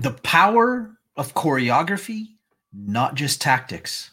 The power of choreography, not just tactics.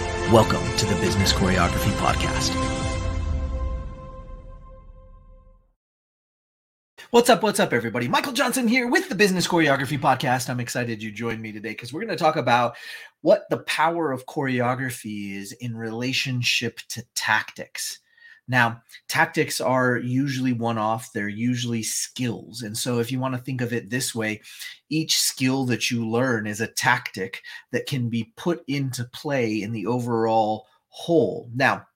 Welcome to the Business Choreography Podcast. What's up? What's up, everybody? Michael Johnson here with the Business Choreography Podcast. I'm excited you joined me today because we're going to talk about what the power of choreography is in relationship to tactics. Now, tactics are usually one off, they're usually skills. And so, if you want to think of it this way, each skill that you learn is a tactic that can be put into play in the overall whole. Now,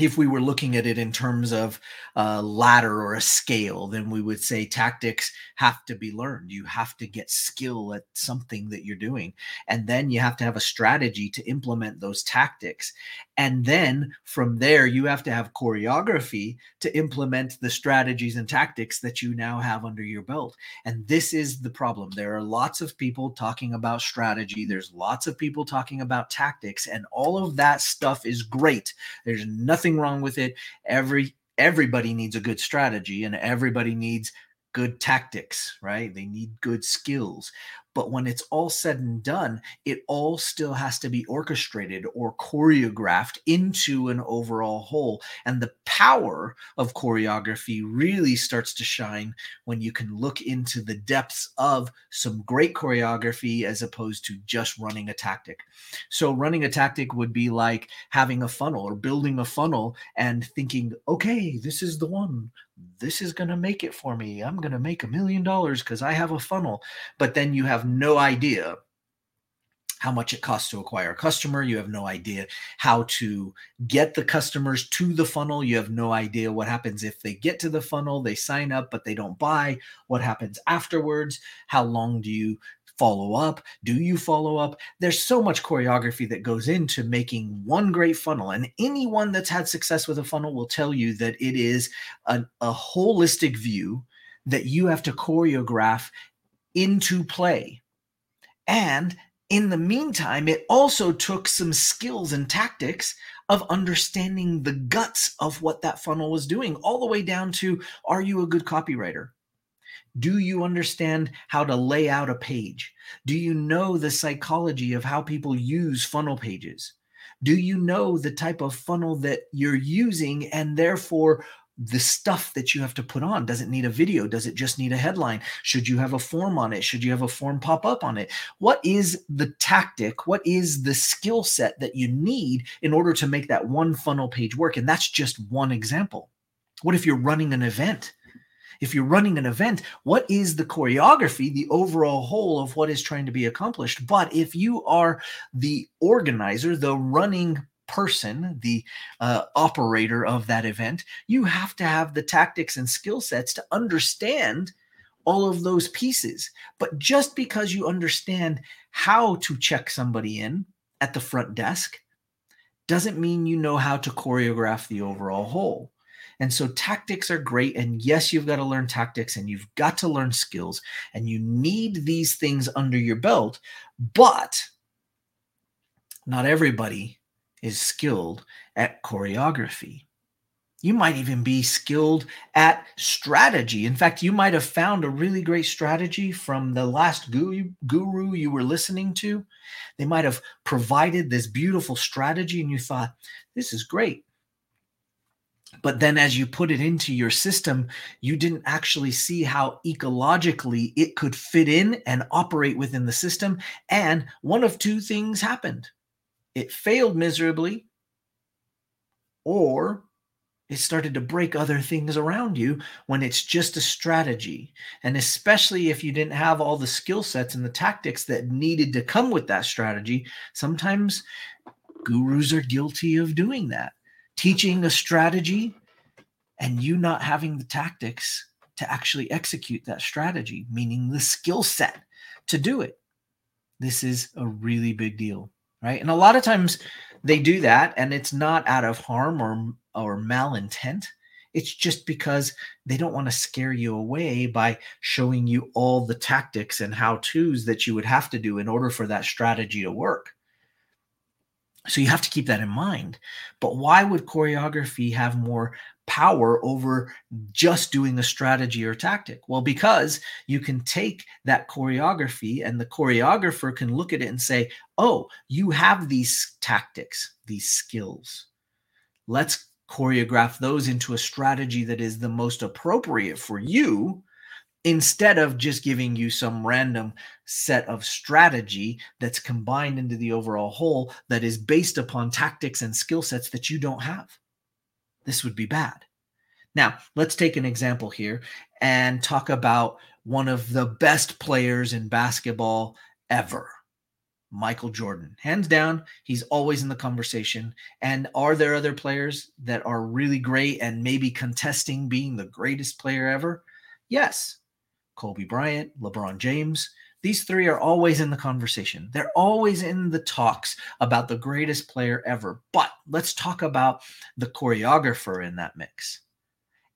if we were looking at it in terms of a ladder or a scale, then we would say tactics have to be learned. You have to get skill at something that you're doing. And then you have to have a strategy to implement those tactics. And then from there, you have to have choreography to implement the strategies and tactics that you now have under your belt. And this is the problem. There are lots of people talking about strategy, there's lots of people talking about tactics, and all of that stuff is great. There's nothing nothing wrong with it. Every everybody needs a good strategy and everybody needs good tactics, right? They need good skills. But when it's all said and done, it all still has to be orchestrated or choreographed into an overall whole. And the power of choreography really starts to shine when you can look into the depths of some great choreography as opposed to just running a tactic. So, running a tactic would be like having a funnel or building a funnel and thinking, okay, this is the one this is going to make it for me. I'm going to make a million dollars because I have a funnel. But then you have no idea how much it costs to acquire a customer. You have no idea how to get the customers to the funnel. You have no idea what happens if they get to the funnel, they sign up, but they don't buy. What happens afterwards? How long do you follow up? Do you follow up? There's so much choreography that goes into making one great funnel. And anyone that's had success with a funnel will tell you that it is a, a holistic view that you have to choreograph into play. And in the meantime, it also took some skills and tactics of understanding the guts of what that funnel was doing, all the way down to are you a good copywriter? Do you understand how to lay out a page? Do you know the psychology of how people use funnel pages? Do you know the type of funnel that you're using and therefore the stuff that you have to put on? Does it need a video? Does it just need a headline? Should you have a form on it? Should you have a form pop up on it? What is the tactic? What is the skill set that you need in order to make that one funnel page work? And that's just one example. What if you're running an event? If you're running an event, what is the choreography, the overall whole of what is trying to be accomplished? But if you are the organizer, the running person, the uh, operator of that event, you have to have the tactics and skill sets to understand all of those pieces. But just because you understand how to check somebody in at the front desk doesn't mean you know how to choreograph the overall whole. And so tactics are great. And yes, you've got to learn tactics and you've got to learn skills and you need these things under your belt. But not everybody is skilled at choreography. You might even be skilled at strategy. In fact, you might have found a really great strategy from the last guru, you were listening to. They might have provided this beautiful strategy, and you thought, this is great but then as you put it into your system you didn't actually see how ecologically it could fit in and operate within the system. And one of two things happened. It failed miserably or it started to break other things around you when it's just a strategy. And especially if you didn't have all the skill sets and the tactics that needed to come with that strategy, sometimes gurus are guilty of doing that teaching a strategy and you not having the tactics to actually execute that strategy, meaning the skill set to do it. This is a really big deal, right? And a lot of times they do that and it's not out of harm or or malintent. It's just because they don't want to scare you away by showing you all the tactics and how to's that you would have to do in order for that strategy to work. So you have to keep that in mind. But why would choreography have more power over just doing a strategy or tactic? Well, because you can take that choreography and the choreographer can look at it and say, oh, you have these tactics, these skills. Let's choreograph those into a strategy that is the most appropriate for you instead of just giving you some random set of strategy that's combined into the overall whole that is based upon tactics and skill sets that you don't have. This would be bad. Now, let's take an example here and talk about one of the best players in basketball ever. Michael Jordan. Hands down, he's always in the conversation. And are there other players that are really great and maybe contesting being the greatest player ever? Yes. Kobe Bryant, LeBron James. These three are always in the conversation. They're always in the talks about the greatest player ever. But let's talk about the choreographer in that mix.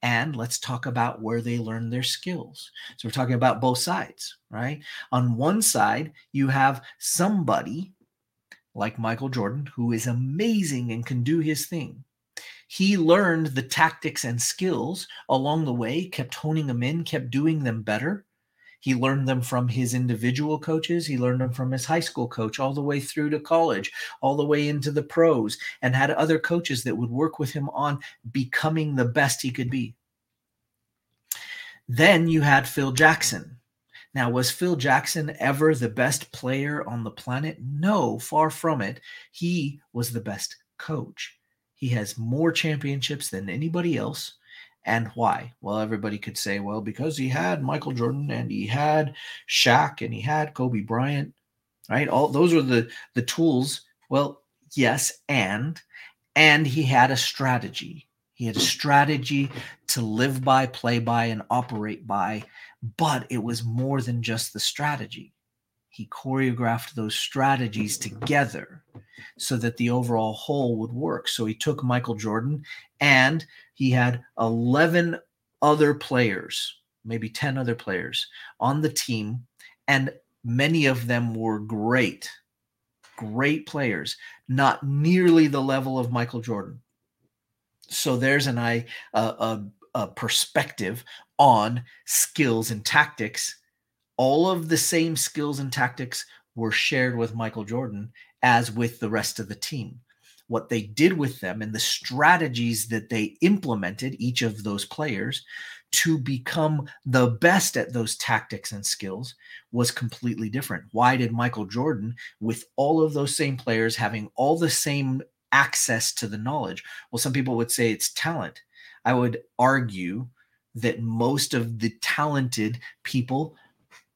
And let's talk about where they learn their skills. So we're talking about both sides, right? On one side, you have somebody like Michael Jordan who is amazing and can do his thing. He learned the tactics and skills along the way, kept honing them in, kept doing them better. He learned them from his individual coaches. He learned them from his high school coach all the way through to college, all the way into the pros, and had other coaches that would work with him on becoming the best he could be. Then you had Phil Jackson. Now, was Phil Jackson ever the best player on the planet? No, far from it. He was the best coach. He has more championships than anybody else. And why? Well, everybody could say, well, because he had Michael Jordan and he had Shaq and he had Kobe Bryant, right? All those were the the tools. Well, yes, and and he had a strategy. He had a strategy to live by, play by, and operate by, but it was more than just the strategy he choreographed those strategies together so that the overall whole would work. So he took Michael Jordan and he had 11 other players, maybe 10 other players on the team, and many of them were great, great players, not nearly the level of Michael Jordan. So there's an eye, a, a, a perspective on skills and tactics all of the same skills and tactics were shared with Michael Jordan as with the rest of the team. What they did with them and the strategies that they implemented, each of those players, to become the best at those tactics and skills was completely different. Why did Michael Jordan, with all of those same players having all the same access to the knowledge? Well, some people would say it's talent. I would argue that most of the talented people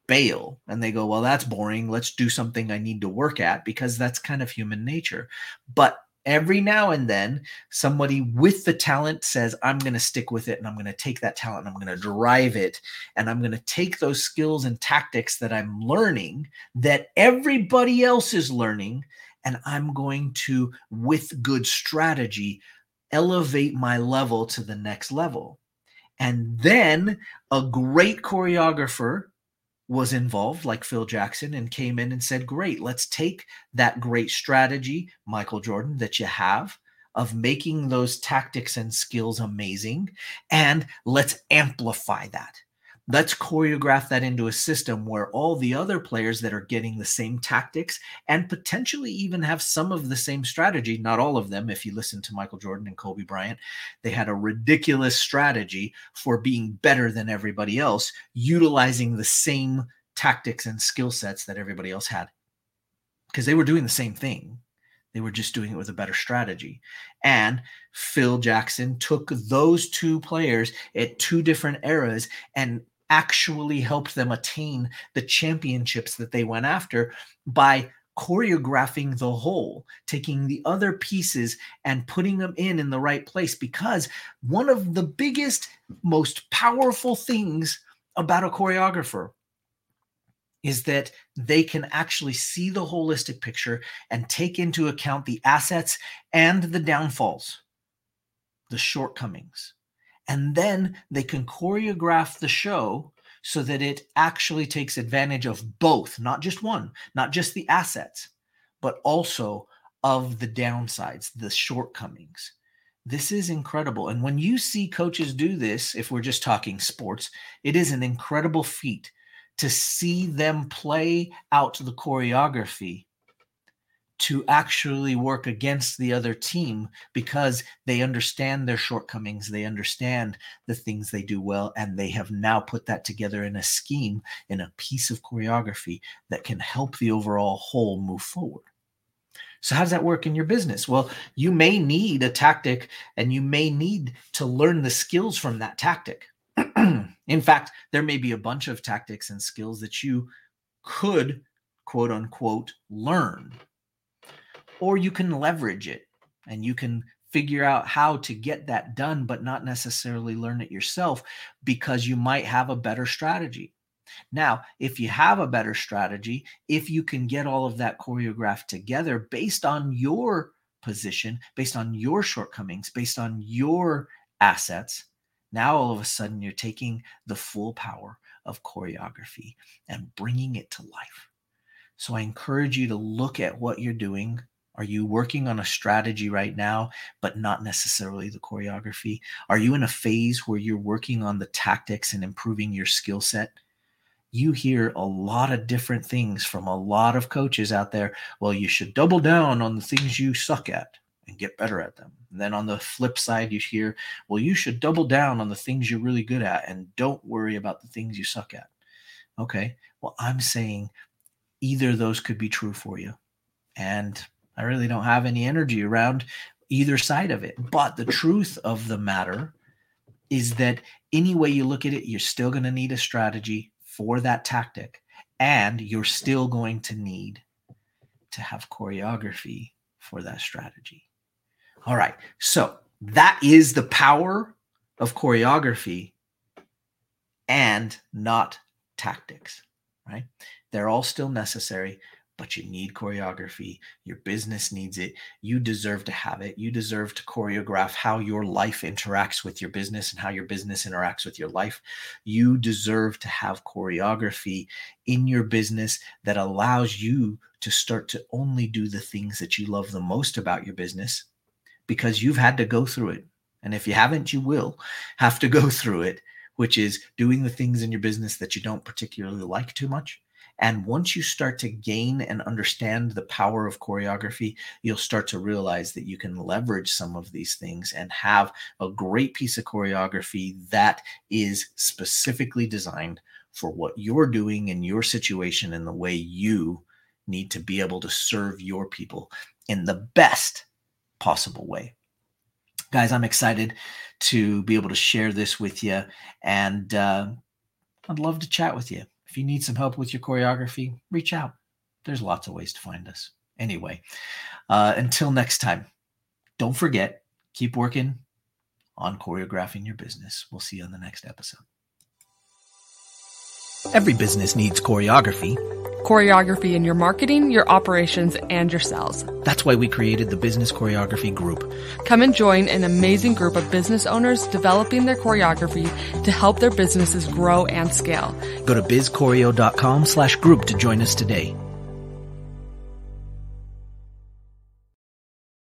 bail and they go, well, that's boring. Let's do something I need to work at because that's kind of human nature. But every now and then, somebody with the talent says, I'm going to stick with it and I'm going to take that talent and I'm going to drive it and I'm going to take those skills and tactics that I'm learning that everybody else is learning and I'm going to, with good strategy, elevate my level to the next level. And then a great choreographer was involved, like Phil Jackson, and came in and said, Great, let's take that great strategy, Michael Jordan, that you have of making those tactics and skills amazing, and let's amplify that let's choreograph that into a system where all the other players that are getting the same tactics and potentially even have some of the same strategy, not all of them. If you listen to Michael Jordan and Kobe Bryant, they had a ridiculous strategy for being better than everybody else, utilizing the same tactics and skill sets that everybody else had because they were doing the same thing. They were just doing it with a better strategy. And Phil Jackson took those two players at two different eras and actually helped them attain the championships that they went after by choreographing the whole, taking the other pieces and putting them in in the right place. Because one of the biggest, most powerful things about a choreographer is that they can actually see the holistic picture and take into account the assets and the downfalls, the shortcomings. And then they can choreograph the show so that it actually takes advantage of both, not just one, not just the assets, but also of the downsides, the shortcomings. This is incredible. And when you see coaches do this, if we're just talking sports, it is an incredible feat to see them play out the choreography to actually work against the other team because they understand their shortcomings, they understand the things they do well, and they have now put that together in a scheme, in a piece of choreography that can help the overall whole move forward. So, how does that work in your business? Well, you may need a tactic and you may need to learn the skills from that tactic. in fact, there may be a bunch of tactics and skills that you could, quote unquote, learn, or you can leverage it and you can figure out how to get that done, but not necessarily learn it yourself because you might have a better strategy. Now, if you have a better strategy, if you can get all of that choreographed together based on your position, based on your shortcomings, based on your assets, now all of a sudden you're taking the full power of choreography and bringing it to life. So I encourage you to look at what you're doing. Are you working on a strategy right now, but not necessarily the choreography? Are you in a phase where you're working on the tactics and improving your skill set? you hear a lot of different things from a lot of coaches out there. Well, you should double down on the things you suck at and get better at them. And then on the flip side, you hear, well, you should double down on the things you're really good at and don't worry about the things you suck at. Okay. Well, I'm saying either those could be true for you. And I really don't have any energy around either side of it. But the truth of the matter is that any way you look at it, you're still going to need a strategy for that tactic. And you're still going to need to have choreography for that strategy. All right. So that is the power of choreography and not tactics, right? They're all still necessary, but you need choreography. Your business needs it. You deserve to have it. You deserve to choreograph how your life interacts with your business and how your business interacts with your life. You deserve to have choreography in your business that allows you to start to only do the things that you love the most about your business because you've had to go through it. And if you haven't, you will have to go through it, which is doing the things in your business that you don't particularly like too much and once you start to gain and understand the power of choreography, you'll start to realize that you can leverage some of these things and have a great piece of choreography that is specifically designed for what you're doing in your situation and the way you need to be able to serve your people in the best possible way. Guys, I'm excited to be able to share this with you, and uh, I'd love to chat with you. If you need some help with your choreography, reach out. There's lots of ways to find us. Anyway, uh, until next time, don't forget, keep working on choreographing your business. We'll see you on the next episode. Every business needs choreography choreography in your marketing, your operations, and your sales. That's why we created the Business Choreography Group. Come and join an amazing group of business owners developing their choreography to help their businesses grow and scale. Go to bizchoreo.com slash group to join us today.